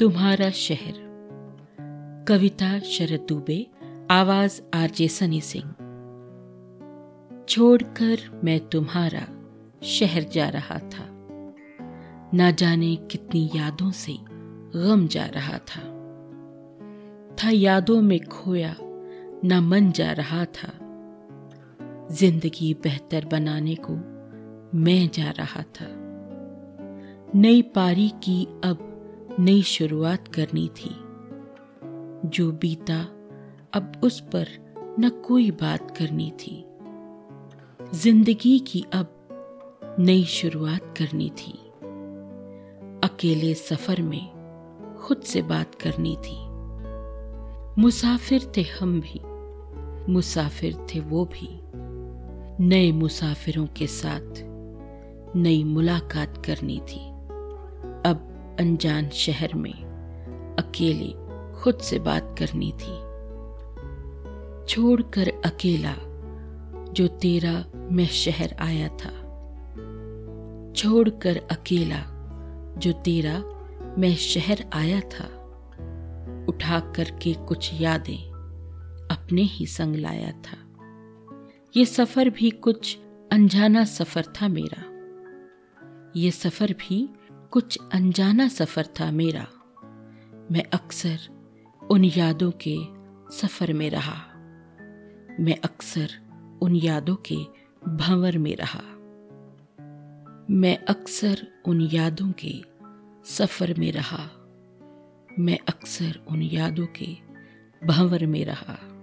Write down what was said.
तुम्हारा शहर। कविता शरद दुबे आवाज़ आरजे सनी सिंह। छोड़कर मैं तुम्हारा शहर जा रहा था। ना जाने कितनी यादों से गम जा रहा था। था यादों में खोया, न मन जा रहा था। ज़िंदगी बेहतर बनाने को मैं जा रहा था। नई पारी की अब नई शुरुआत करनी थी। जो बीता, अब उस पर न कोई बात करनी थी। ज़िंदगी की अब नई शुरुआत करनी थी। अकेले सफ़र में खुद से बात करनी थी। मुसाफिर थे हम भी, मुसाफिर थे वो भी। नए मुसाफिरों के साथ नई मुलाकात करनी थी। अब अनजान शहर में अकेले खुद से बात करनी थी। छोड़कर अकेला, जो तेरा मैं शहर आया था। छोड़कर अकेला, जो तेरा मैं शहर आया था। उठा करके कुछ यादें अपने ही संग लाया था। ये सफ़र भी कुछ अनजाना सफ़र था मेरा। ये सफ़र भी कुछ अनजाना सफ़र था मेरा। मैं अक्सर उन यादों के सफ़र में रहा। मैं अक्सर उन यादों के भंवर में रहा। मैं अक्सर उन यादों के सफ़र में रहा। मैं अक्सर उन यादों के भंवर में रहा।